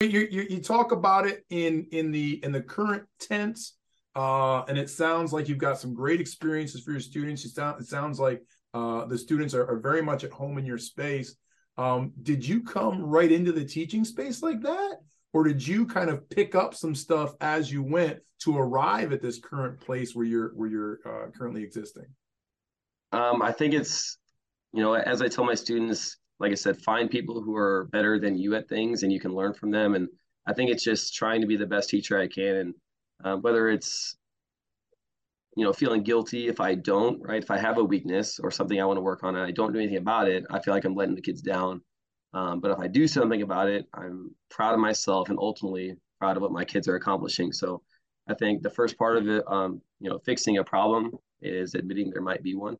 You, you, you talk about it in in the in the current tense, uh, and it sounds like you've got some great experiences for your students. You sound, it sounds like uh, the students are, are very much at home in your space. Um, did you come right into the teaching space like that, or did you kind of pick up some stuff as you went to arrive at this current place where you're where you're uh, currently existing? Um, I think it's you know as I tell my students, like I said, find people who are better than you at things, and you can learn from them. And I think it's just trying to be the best teacher I can, and uh, whether it's you know feeling guilty if I don't, right? If I have a weakness or something I want to work on, and I don't do anything about it, I feel like I'm letting the kids down. Um, but if I do something about it, I'm proud of myself and ultimately proud of what my kids are accomplishing. So I think the first part of it, um, you know, fixing a problem is admitting there might be one.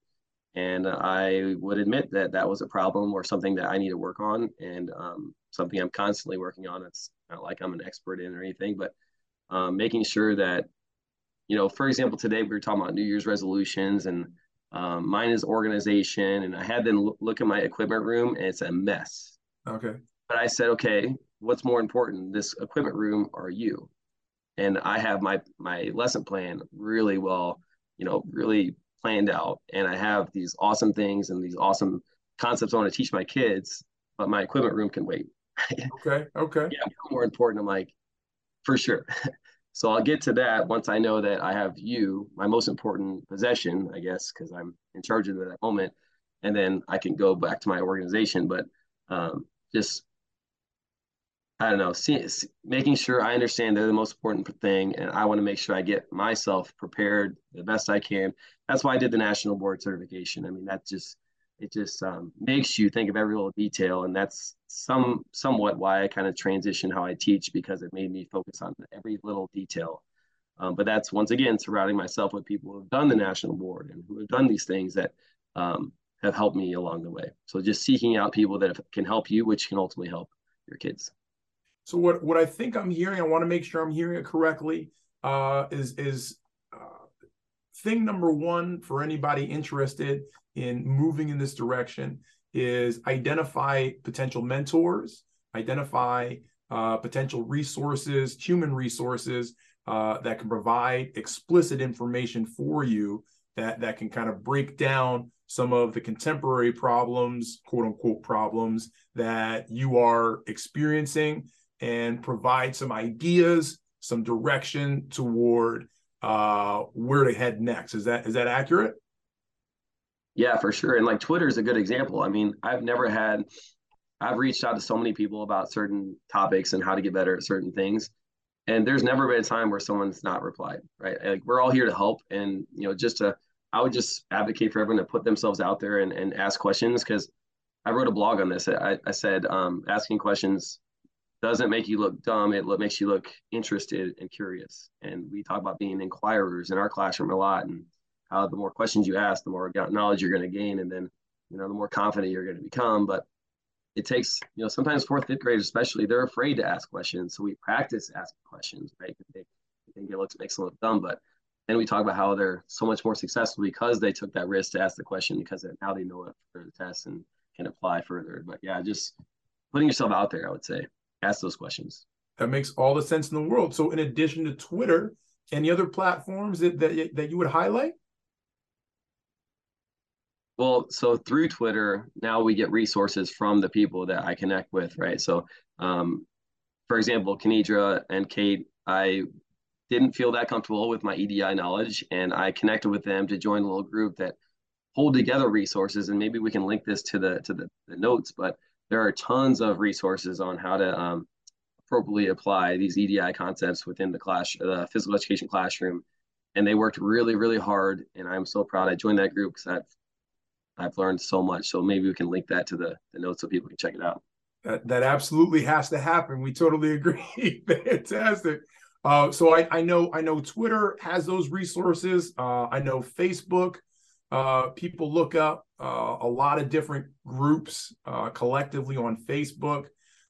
And I would admit that that was a problem or something that I need to work on and um, something I'm constantly working on. It's not like I'm an expert in or anything, but um, making sure that, you know, for example, today we were talking about New Year's resolutions and um, mine is organization. And I had them look at my equipment room and it's a mess. Okay. But I said, okay, what's more important, this equipment room or you? And I have my my lesson plan really well, you know, really planned out, and I have these awesome things and these awesome concepts I want to teach my kids, but my equipment room can wait. okay. Okay. Yeah, more important. I'm like, for sure. so I'll get to that once I know that I have you, my most important possession, I guess, because I'm in charge of that moment, and then I can go back to my organization. But um, just I don't know, see, see, making sure I understand they're the most important thing, and I want to make sure I get myself prepared the best I can. That's why I did the national board certification. I mean, that just it just um, makes you think of every little detail, and that's some somewhat why I kind of transition how I teach because it made me focus on every little detail. Um, but that's once again surrounding myself with people who have done the national board and who have done these things that um, have helped me along the way. So just seeking out people that can help you, which can ultimately help your kids. So what what I think I'm hearing, I want to make sure I'm hearing it correctly, uh, is is uh, thing number one for anybody interested in moving in this direction is identify potential mentors, identify uh, potential resources, human resources uh, that can provide explicit information for you that that can kind of break down some of the contemporary problems, quote unquote problems that you are experiencing and provide some ideas, some direction toward uh, where to head next. Is that is that accurate? Yeah, for sure. And like Twitter is a good example. I mean, I've never had I've reached out to so many people about certain topics and how to get better at certain things. And there's never been a time where someone's not replied, right? Like we're all here to help. And you know, just to I would just advocate for everyone to put themselves out there and, and ask questions because I wrote a blog on this. I, I said um, asking questions doesn't make you look dumb. It makes you look interested and curious. And we talk about being inquirers in our classroom a lot and how the more questions you ask, the more knowledge you're going to gain. And then, you know, the more confident you're going to become. But it takes, you know, sometimes fourth, fifth graders, especially, they're afraid to ask questions. So we practice asking questions, right? They think it looks makes them look dumb, but then we talk about how they're so much more successful because they took that risk to ask the question because now they know it for the test and can apply further. But yeah, just putting yourself out there, I would say ask those questions. That makes all the sense in the world. So, in addition to Twitter, any other platforms that that, that you would highlight? Well, so through Twitter, now we get resources from the people that I connect with, right? So, um, for example, Kenedra and Kate, I didn't feel that comfortable with my EDI knowledge, and I connected with them to join a little group that hold together resources. And maybe we can link this to the to the, the notes, but there are tons of resources on how to um, appropriately apply these EDI concepts within the class, the physical education classroom. And they worked really, really hard. And I'm so proud I joined that group because I've, I've learned so much. So maybe we can link that to the, the notes so people can check it out. That, that absolutely has to happen. We totally agree. Fantastic. Uh, so I, I know I know Twitter has those resources. Uh, I know Facebook uh, people look up uh, a lot of different groups uh, collectively on Facebook.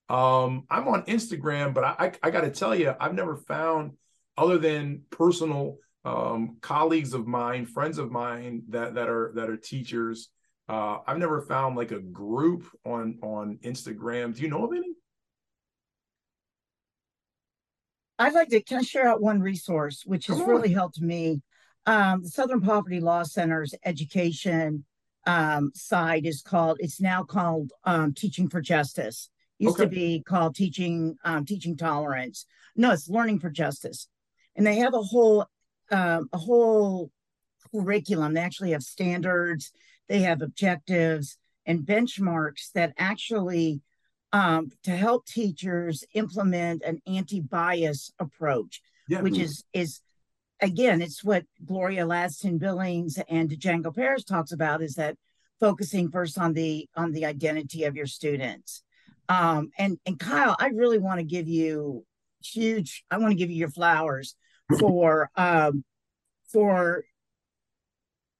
Um, I'm on Instagram, but I, I, I got to tell you, I've never found, other than personal um, colleagues of mine, friends of mine that that are that are teachers, uh, I've never found like a group on on Instagram. Do you know of any? I'd like to can I share out one resource which has really helped me. Um, the Southern Poverty Law Center's education um, side is called. It's now called um, Teaching for Justice. Used okay. to be called Teaching um, Teaching Tolerance. No, it's Learning for Justice, and they have a whole um, a whole curriculum. They actually have standards. They have objectives and benchmarks that actually um, to help teachers implement an anti-bias approach, yeah. which is is again, it's what Gloria Ladson Billings and Django Paris talks about is that focusing first on the on the identity of your students. Um, and and Kyle, I really want to give you huge. I want to give you your flowers for um, for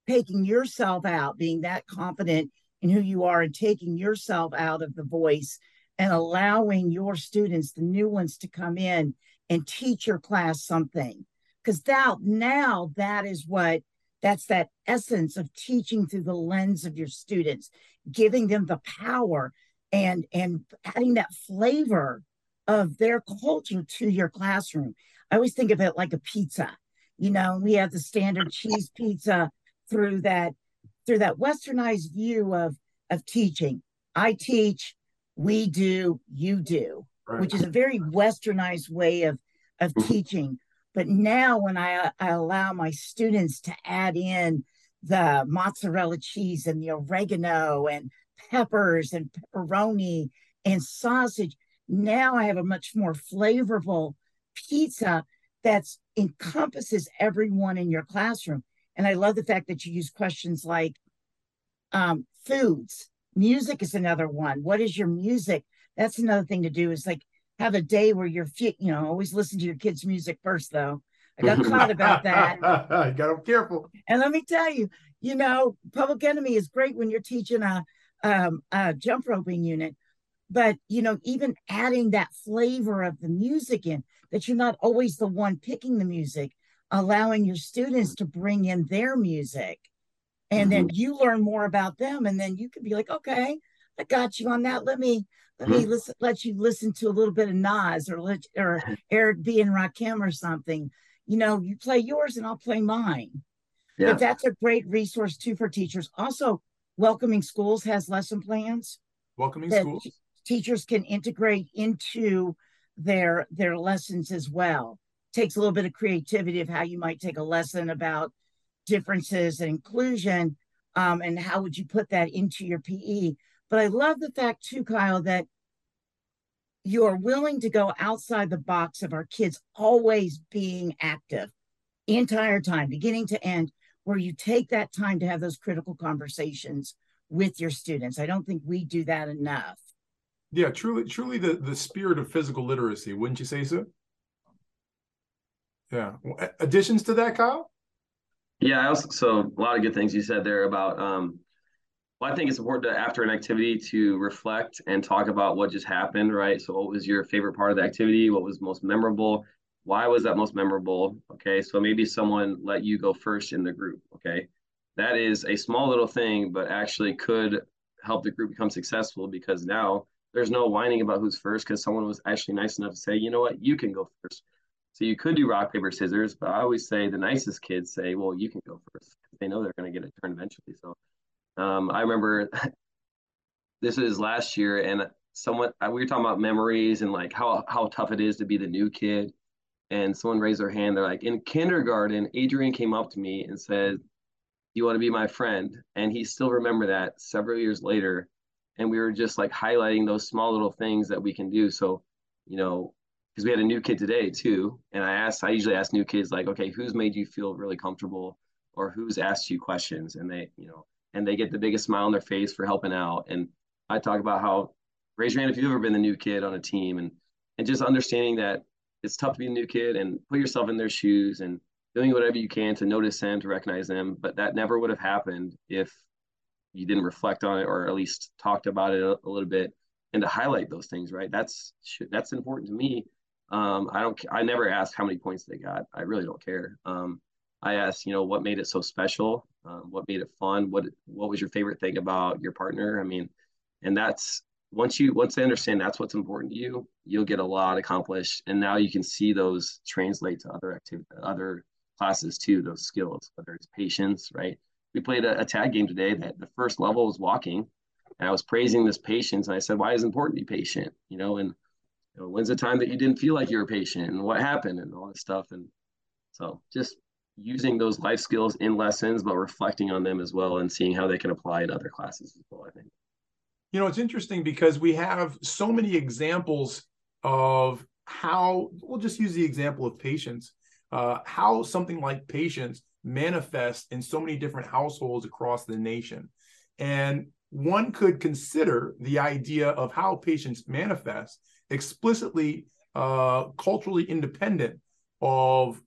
taking yourself out, being that confident in who you are, and taking yourself out of the voice and allowing your students, the new ones, to come in and teach your class something. Because now, now that is what that's that essence of teaching through the lens of your students, giving them the power and and adding that flavor of their culture to your classroom. I always think of it like a pizza. You know, we have the standard cheese pizza through that through that westernized view of of teaching. I teach, we do, you do, right. which is a very westernized way of of mm-hmm. teaching. But now, when I, I allow my students to add in the mozzarella cheese and the oregano and peppers and pepperoni and sausage, now I have a much more flavorful pizza that encompasses everyone in your classroom. And I love the fact that you use questions like um, foods Music is another one. What is your music? That's another thing to do is like have a day where you're, you know, always listen to your kids' music first, though. I got caught about that. I got to be careful. And let me tell you, you know, Public Enemy is great when you're teaching a, um, a jump roping unit, but you know, even adding that flavor of the music in, that you're not always the one picking the music, allowing your students to bring in their music and mm-hmm. then you learn more about them and then you can be like okay i got you on that let me let mm-hmm. me listen let you listen to a little bit of nas or let or eric b and rakim or something you know you play yours and i'll play mine yeah. but that's a great resource too for teachers also welcoming schools has lesson plans welcoming schools t- teachers can integrate into their their lessons as well takes a little bit of creativity of how you might take a lesson about differences and inclusion um, and how would you put that into your PE. But I love the fact too, Kyle, that you're willing to go outside the box of our kids always being active entire time, beginning to end, where you take that time to have those critical conversations with your students. I don't think we do that enough. Yeah, truly, truly the, the spirit of physical literacy, wouldn't you say so? Yeah. Additions to that, Kyle? Yeah, I also so a lot of good things you said there about um well, I think it's important to after an activity to reflect and talk about what just happened, right? So what was your favorite part of the activity? What was most memorable? Why was that most memorable? Okay. So maybe someone let you go first in the group. Okay. That is a small little thing, but actually could help the group become successful because now there's no whining about who's first because someone was actually nice enough to say, you know what, you can go first. So you could do rock, paper, scissors, but I always say the nicest kids say, well, you can go first. They know they're going to get a turn eventually. So um, I remember this was last year and someone, uh, we were talking about memories and like how, how tough it is to be the new kid. And someone raised their hand. They're like, in kindergarten, Adrian came up to me and said, do you want to be my friend? And he still remember that several years later. And we were just like highlighting those small little things that we can do. So, you know, because we had a new kid today too. And I asked, I usually ask new kids like, okay, who's made you feel really comfortable or who's asked you questions? And they, you know, and they get the biggest smile on their face for helping out. And I talk about how raise your hand if you've ever been the new kid on a team and and just understanding that it's tough to be a new kid and put yourself in their shoes and doing whatever you can to notice them, to recognize them. But that never would have happened if you didn't reflect on it or at least talked about it a, a little bit and to highlight those things, right? That's that's important to me um, I don't. I never ask how many points they got. I really don't care. Um, I asked, you know, what made it so special? Um, what made it fun? What What was your favorite thing about your partner? I mean, and that's once you once they understand that's what's important to you, you'll get a lot accomplished. And now you can see those translate to other activity, other classes too. Those skills, whether it's patience, right? We played a, a tag game today that the first level was walking, and I was praising this patience, and I said, "Why is it important to be patient?" You know, and you know, when's the time that you didn't feel like you were patient, and what happened, and all this stuff, and so just using those life skills in lessons, but reflecting on them as well, and seeing how they can apply in other classes as well. I think. You know, it's interesting because we have so many examples of how we'll just use the example of patience, uh, how something like patience manifests in so many different households across the nation. And one could consider the idea of how patience manifests explicitly uh, culturally independent of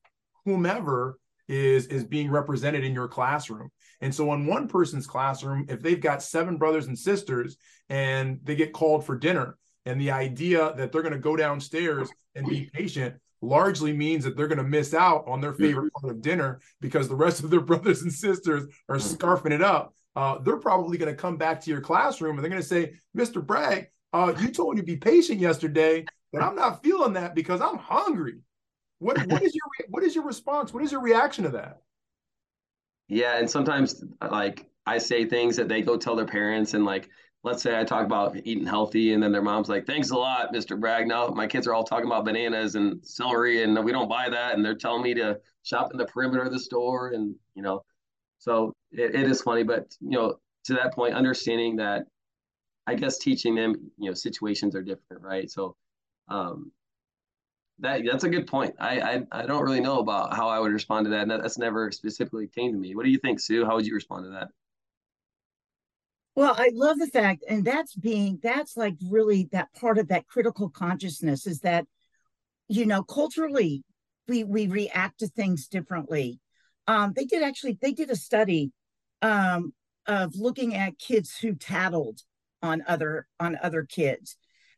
whomever is is being represented in your classroom. And so in one person's classroom, if they've got seven brothers and sisters and they get called for dinner, and the idea that they're going to go downstairs and be patient largely means that they're going to miss out on their favorite part of dinner because the rest of their brothers and sisters are scarfing it up. Uh, they're probably going to come back to your classroom and they're going to say, Mr. Bragg, uh, you told me to be patient yesterday, but I'm not feeling that because I'm hungry. What what is your what is your response? What is your reaction to that? Yeah, and sometimes like I say things that they go tell their parents, and like let's say I talk about eating healthy, and then their mom's like, "Thanks a lot, Mr. Bragg." Now my kids are all talking about bananas and celery, and we don't buy that, and they're telling me to shop in the perimeter of the store, and you know, so it, it is funny, but you know, to that point, understanding that, I guess teaching them, you know, situations are different, right? So, um, that that's a good point. I, I I don't really know about how I would respond to that. And that, that's never specifically came to me. What do you think, Sue? How would you respond to that? Well, I love the fact, and that's being that's like really that part of that critical consciousness is that, you know, culturally we we react to things differently. Um, they did actually they did a study um, of looking at kids who tattled on other on other kids,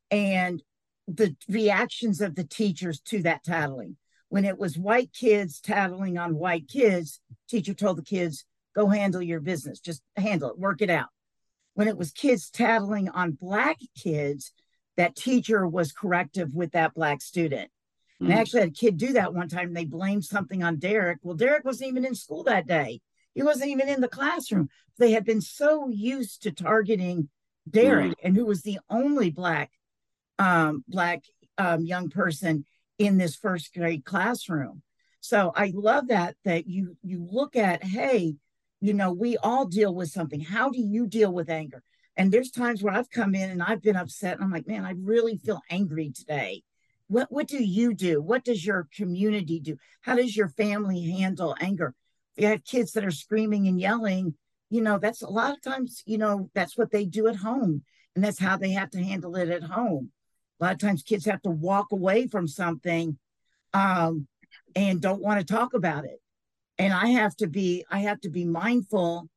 and the reactions of the teachers to that tattling. When it was white kids tattling on white kids, teacher told the kids, go handle your business, just handle it, work it out. When it was kids tattling on black kids, that teacher was corrective with that black student. Mm. And I actually had a kid do that one time. They blamed something on Derek. Well, Derek wasn't even in school that day. He wasn't even in the classroom. They had been so used to targeting Derek, mm. and who was the only black um, black um, young person in this first grade classroom. So I love that that you you look at hey, you know, we all deal with something. How do you deal with anger? And there's times where I've come in and I've been upset and I'm like, man, I really feel angry today. What what do you do? What does your community do? How does your family handle anger? If you have kids that are screaming and yelling, you know, that's a lot of times, you know, that's what they do at home. And that's how they have to handle it at home. A lot of times kids have to walk away from something um, and don't want to talk about it. And I have to be, I have to be mindful.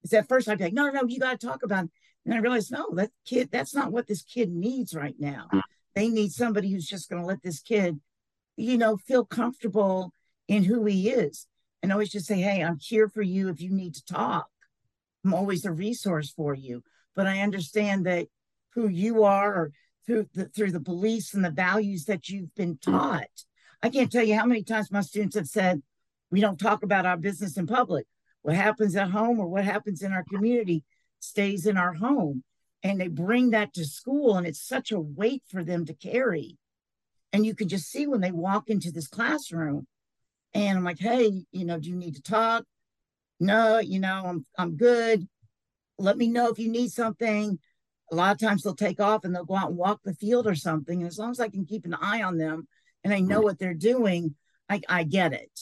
Because at first I'd be like, no, no, you got to talk about it. And I realized, no, that kid, that's not what this kid needs right now. They need somebody who's just going to let this kid, you know, feel comfortable in who he is. And always just say, hey, I'm here for you if you need to talk. I'm always a resource for you. But I understand that who you are or through the through the beliefs and the values that you've been mm. taught. I can't tell you how many times my students have said, we don't talk about our business in public. What happens at home or what happens in our community stays in our home. And they bring that to school, and it's such a weight for them to carry. And you can just see when they walk into this classroom, and I'm like, hey, you know, do you need to talk? No, you know, I'm I'm good. Let me know if you need something a lot of times they'll take off and they'll go out and walk the field or something. And as long as I can keep an eye on them and I know what they're doing, I, I get it.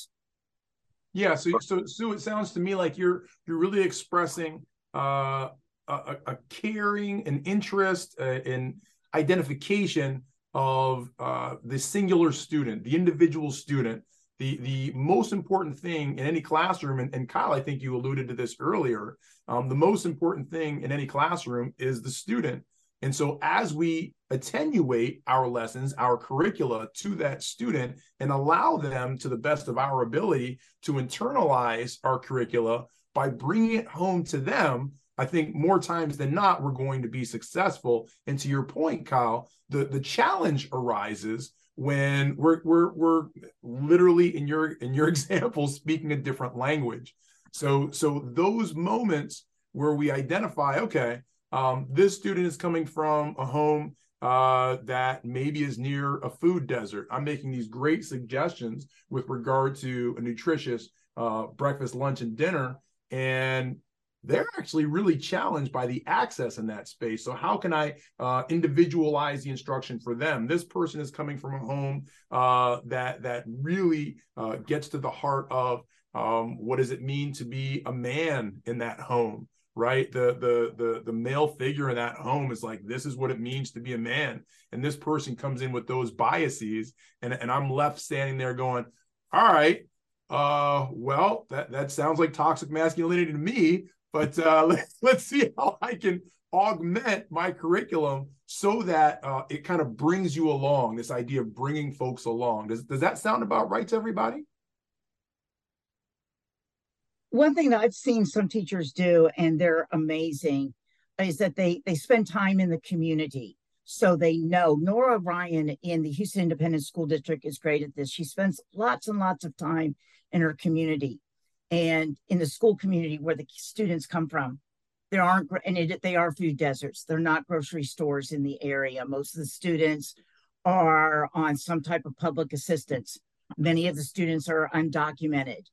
Yeah. So, so Sue, it sounds to me like you're you're really expressing uh, a, a caring, an interest, uh, in identification of uh, the singular student, the individual student, the the most important thing in any classroom and, and kyle i think you alluded to this earlier um, the most important thing in any classroom is the student and so as we attenuate our lessons our curricula to that student and allow them to the best of our ability to internalize our curricula by bringing it home to them I think more times than not, we're going to be successful. And to your point, Kyle, the, the challenge arises when we're we're we're literally in your in your example speaking a different language. So so those moments where we identify, okay, um, this student is coming from a home uh, that maybe is near a food desert. I'm making these great suggestions with regard to a nutritious uh, breakfast, lunch, and dinner. And they're actually really challenged by the access in that space. So how can I uh, individualize the instruction for them? This person is coming from a home uh, that that really uh, gets to the heart of um, what does it mean to be a man in that home right the the the the male figure in that home is like this is what it means to be a man and this person comes in with those biases and and I'm left standing there going all right uh well that that sounds like toxic masculinity to me but uh let, let's see how I can augment my curriculum so that uh, it kind of brings you along this idea of bringing folks along does does that sound about right to everybody one thing that I've seen some teachers do, and they're amazing, is that they they spend time in the community. So they know Nora Ryan in the Houston Independent School District is great at this. She spends lots and lots of time in her community and in the school community where the students come from. There aren't, and it, they are food deserts. They're not grocery stores in the area. Most of the students are on some type of public assistance. Many of the students are undocumented.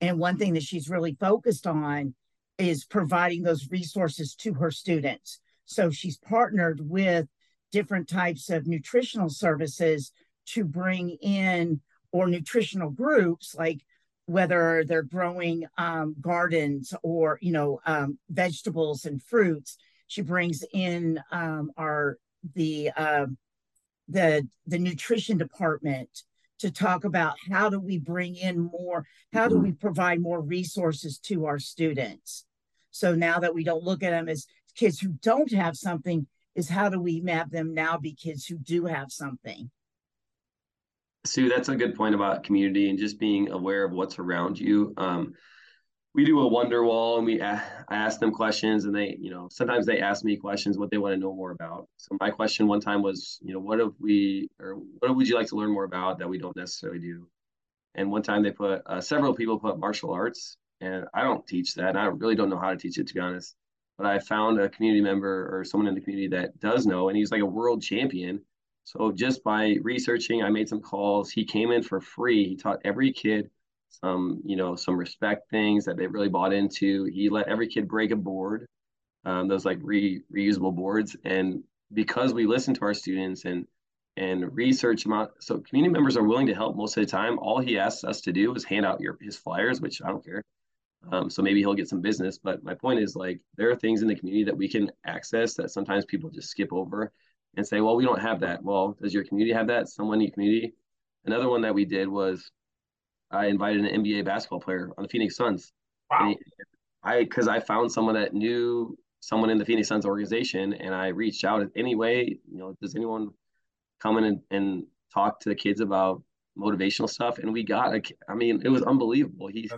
And one thing that she's really focused on is providing those resources to her students. So she's partnered with different types of nutritional services to bring in or nutritional groups like whether they're growing um, gardens or you know um, vegetables and fruits she brings in um, our the uh, the the nutrition department to talk about how do we bring in more, how do we mm-hmm. provide more resources to our students? So now that we don't look at them as kids who don't have something, is how do we map them now be kids who do have something? Sue, that's a good point about community and just being aware of what's around you. Um, we do a wonder wall and we I ask them questions and they you know sometimes they ask me questions what they want to know more about. So my question one time was you know what if we or what would you like to learn more about that we don't necessarily do? And one time they put uh, several people put martial arts and i don't teach that and i really don't know how to teach it to be honest. But i found a community member or someone in the community that does know and he's like a world champion so just by researching i made some calls he came in for free he taught every kid some you know some respect things that they really bought into. He let every kid break a board, um, those like re, reusable boards, and because we listen to our students and and research them out, so community members are willing to help most of the time. All he asks us to do is hand out your his flyers, which I don't care. Um, so maybe he'll get some business. But my point is like there are things in the community that we can access that sometimes people just skip over and say, well, we don't have that. Well, does your community have that? Someone in your community? Another one that we did was I invited an NBA basketball player on the Phoenix Suns. Wow. He, I because I found someone that knew someone in the Phoenix Suns organization, and I reached out anyway. You know, does anyone come in and, and talk to the kids about motivational stuff? And we got a, I mean, it was unbelievable. He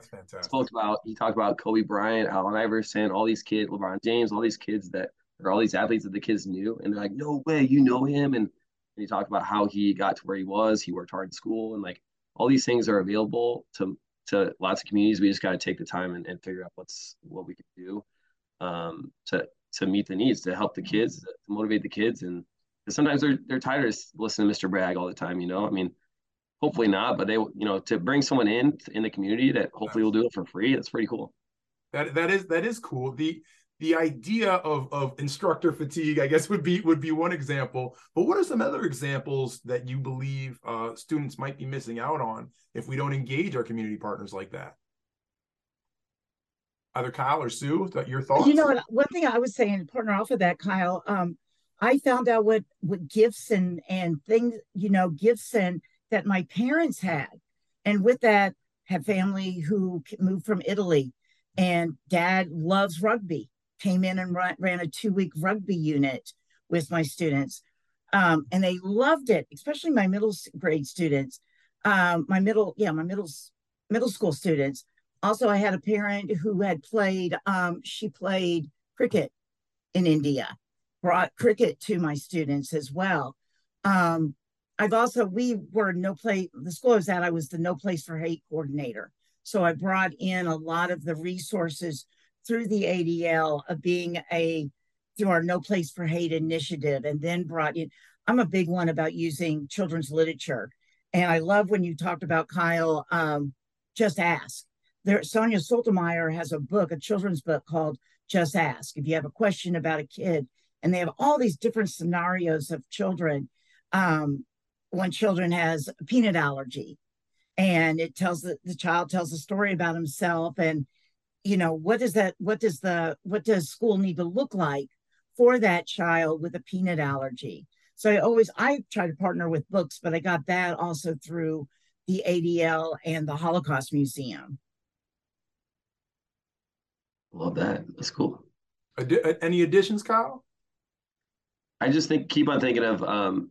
spoke about he talked about Kobe Bryant, Allen Iverson, all these kids, LeBron James, all these kids that or all these athletes that the kids knew, and they're like, no way, you know him, and, and he talked about how he got to where he was. He worked hard in school, and like all these things are available to to lots of communities. We just got to take the time and, and figure out what's what we can do um, to to meet the needs, to help the kids, to motivate the kids, and sometimes they're they're tired of listening to Mr. Bragg all the time. You know, I mean, hopefully not, but they you know to bring someone in in the community that hopefully will do it for free. That's pretty cool. That that is that is cool. The the idea of of instructor fatigue, I guess, would be would be one example. But what are some other examples that you believe uh, students might be missing out on if we don't engage our community partners like that? Either Kyle or Sue, your thoughts? You know, one thing I was saying, partner off of that, Kyle. Um, I found out what what gifts and and things, you know, gifts and that my parents had, and with that, have family who moved from Italy, and Dad loves rugby came in and ran, a two week rugby unit with my students. Um, and they loved it, especially my middle grade students. Um, my middle, yeah, my middle middle school students. Also, I had a parent who had played. Um, she played cricket in India, brought cricket to my students as well. Um, I've also, we were no place, the school I was at, I was the no place for hate coordinator. So I brought in a lot of the resources through the ADL of being a, through our No Place for Hate initiative, and then brought in, I'm a big one about using children's literature. And I love when you talked about Kyle, um, Just Ask. There, Sonia Sotomayor has a book, a children's book called Just Ask. If you have a question about a kid, and they have all these different scenarios of children. Um, one children has peanut allergy, and it tells the, the child tells a story about himself, and you know what does that what does the what does school need to look like for that child with a peanut allergy? So I always I try to partner with books, but I got that also through the ADL and the Holocaust Museum. Love that. That's cool. Any additions, Kyle? I just think keep on thinking of um,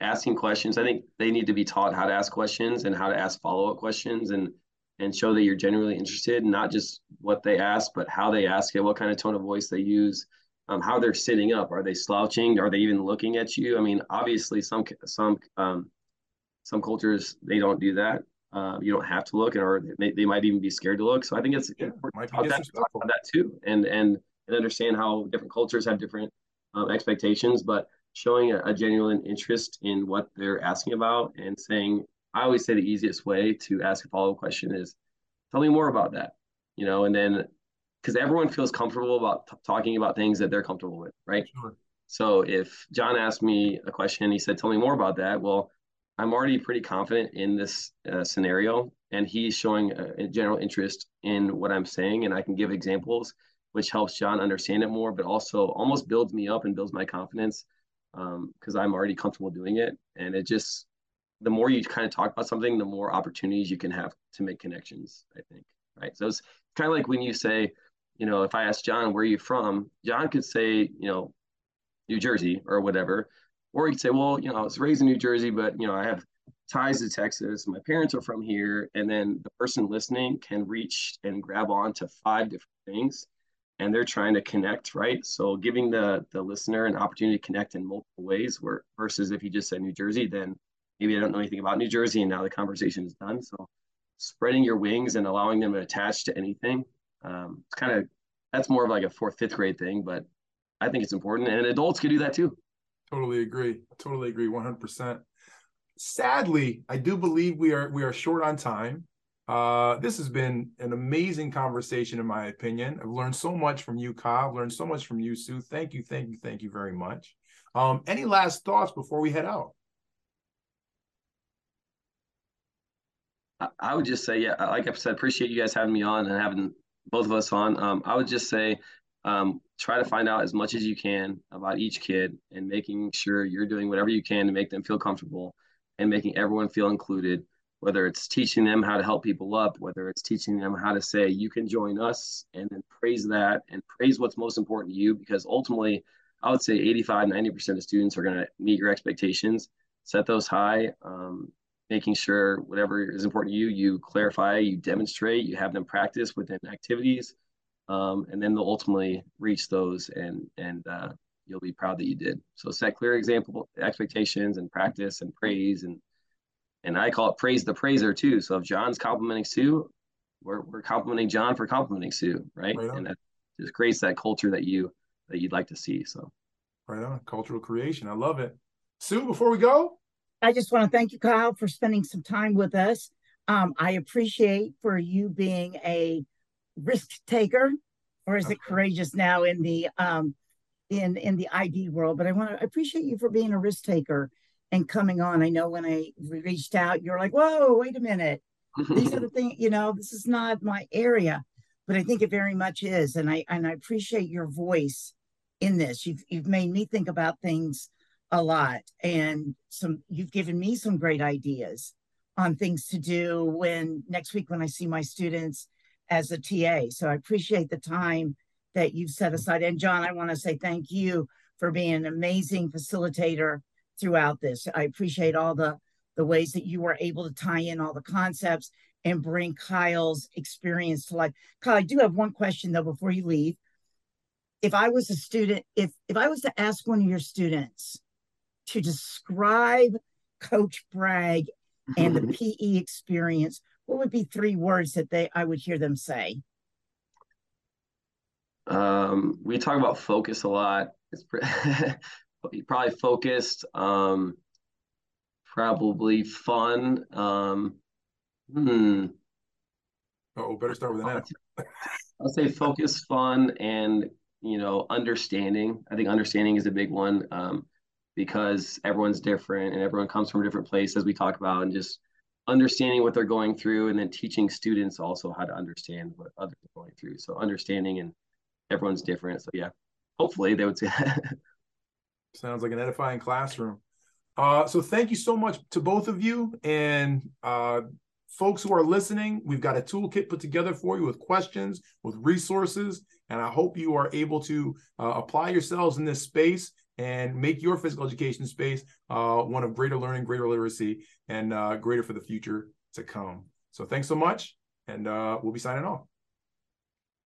asking questions. I think they need to be taught how to ask questions and how to ask follow up questions and and show that you're genuinely interested, not just what they ask, but how they ask it, what kind of tone of voice they use, um, how they're sitting up. Are they slouching? Are they even looking at you? I mean, obviously, some some um, some cultures they don't do that. Uh, you don't have to look, and or they, they might even be scared to look. So I think it's yeah, important to that, that too, and and and understand how different cultures have different um, expectations, but showing a, a, genuine interest in what they're asking about and saying, I always say the easiest way to ask a follow up question is, tell me more about that, you know, and then because everyone feels comfortable about t- talking about things that they're comfortable with, right? Sure. So if John asked me a question, he said, tell me more about that. Well, I'm already pretty confident in this uh, scenario, and he's showing a, a general interest in what I'm saying, and I can give examples which helps John understand it more, but also almost builds me up and builds my confidence because um, I'm already comfortable doing it. And it just, the more you kind of talk about something, the more opportunities you can have to make connections, I think. Right. So it's kind of like when you say, you know, if I ask John, where are you from? John could say, you know, New Jersey or whatever. Or he could say, well, you know, I was raised in New Jersey, but, you know, I have ties to Texas. My parents are from here. And then the person listening can reach and grab on to five different things and they're trying to connect, right? So giving the the listener an opportunity to connect in multiple ways, where versus if you just said New Jersey, then maybe I don't know anything about New Jersey, and now the conversation is done. So spreading your wings and allowing them to attach to anything, um, it's kind of that's more of like a fourth, fifth grade thing, but I think it's important, and adults can do that too. Totally agree. Totally agree. One hundred percent. Sadly, I do believe we are we are short on time. Uh, this has been an amazing conversation, in my opinion. I've learned so much from you, Kyle. I've learned so much from you, Sue. Thank you, thank you, thank you very much. Um, any last thoughts before we head out? I would just say, yeah, like I've said, appreciate you guys having me on and having both of us on. Um, I would just say, um, try to find out as much as you can about each kid and making sure you're doing whatever you can to make them feel comfortable and making everyone feel included whether it's teaching them how to help people up, whether it's teaching them how to say, you can join us and then praise that and praise what's most important to you. Because ultimately, I would say 85, 90% of students are going to meet your expectations, set those high, um, making sure whatever is important to you, you clarify, you demonstrate, you have them practice within activities. Um, and then they'll ultimately reach those and, and, uh, you'll be proud that you did. So set clear example expectations and practice and praise and and I call it praise the praiser too. So if John's complimenting Sue, we're, we're complimenting John for complimenting Sue, right? right and that just creates that culture that you that you'd like to see. So right on cultural creation. I love it. Sue, before we go, I just want to thank you, Kyle, for spending some time with us. Um, I appreciate for you being a risk taker, or is it courageous now in the um, in in the ID world? But I want to appreciate you for being a risk taker and coming on. I know when I reached out, you're like, whoa, wait a minute. These are the things, you know, this is not my area, but I think it very much is. And I and I appreciate your voice in this. You've you've made me think about things a lot. And some you've given me some great ideas on things to do when next week when I see my students as a TA. So I appreciate the time that you've set aside. And John, I want to say thank you for being an amazing facilitator throughout this. I appreciate all the the ways that you were able to tie in all the concepts and bring Kyle's experience to life. Kyle, I do have one question though before you leave. if I was a student, if if I was to ask one of your students to describe Coach Bragg and the PE experience, what would be three words that they I would hear them say? Um, we talk about focus a lot. It's probably focused, um, probably fun. Um, hmm. Oh, better start with an F. I'll say focus, fun, and you know, understanding. I think understanding is a big one um, because everyone's different and everyone comes from a different place, as we talk about, and just understanding what they're going through, and then teaching students also how to understand what others are going through. So understanding and everyone's different. So yeah, hopefully they would say. Sounds like an edifying classroom. Uh, so thank you so much to both of you and uh, folks who are listening. We've got a toolkit put together for you with questions, with resources, and I hope you are able to uh, apply yourselves in this space and make your physical education space uh, one of greater learning, greater literacy, and uh, greater for the future to come. So thanks so much, and uh, we'll be signing off.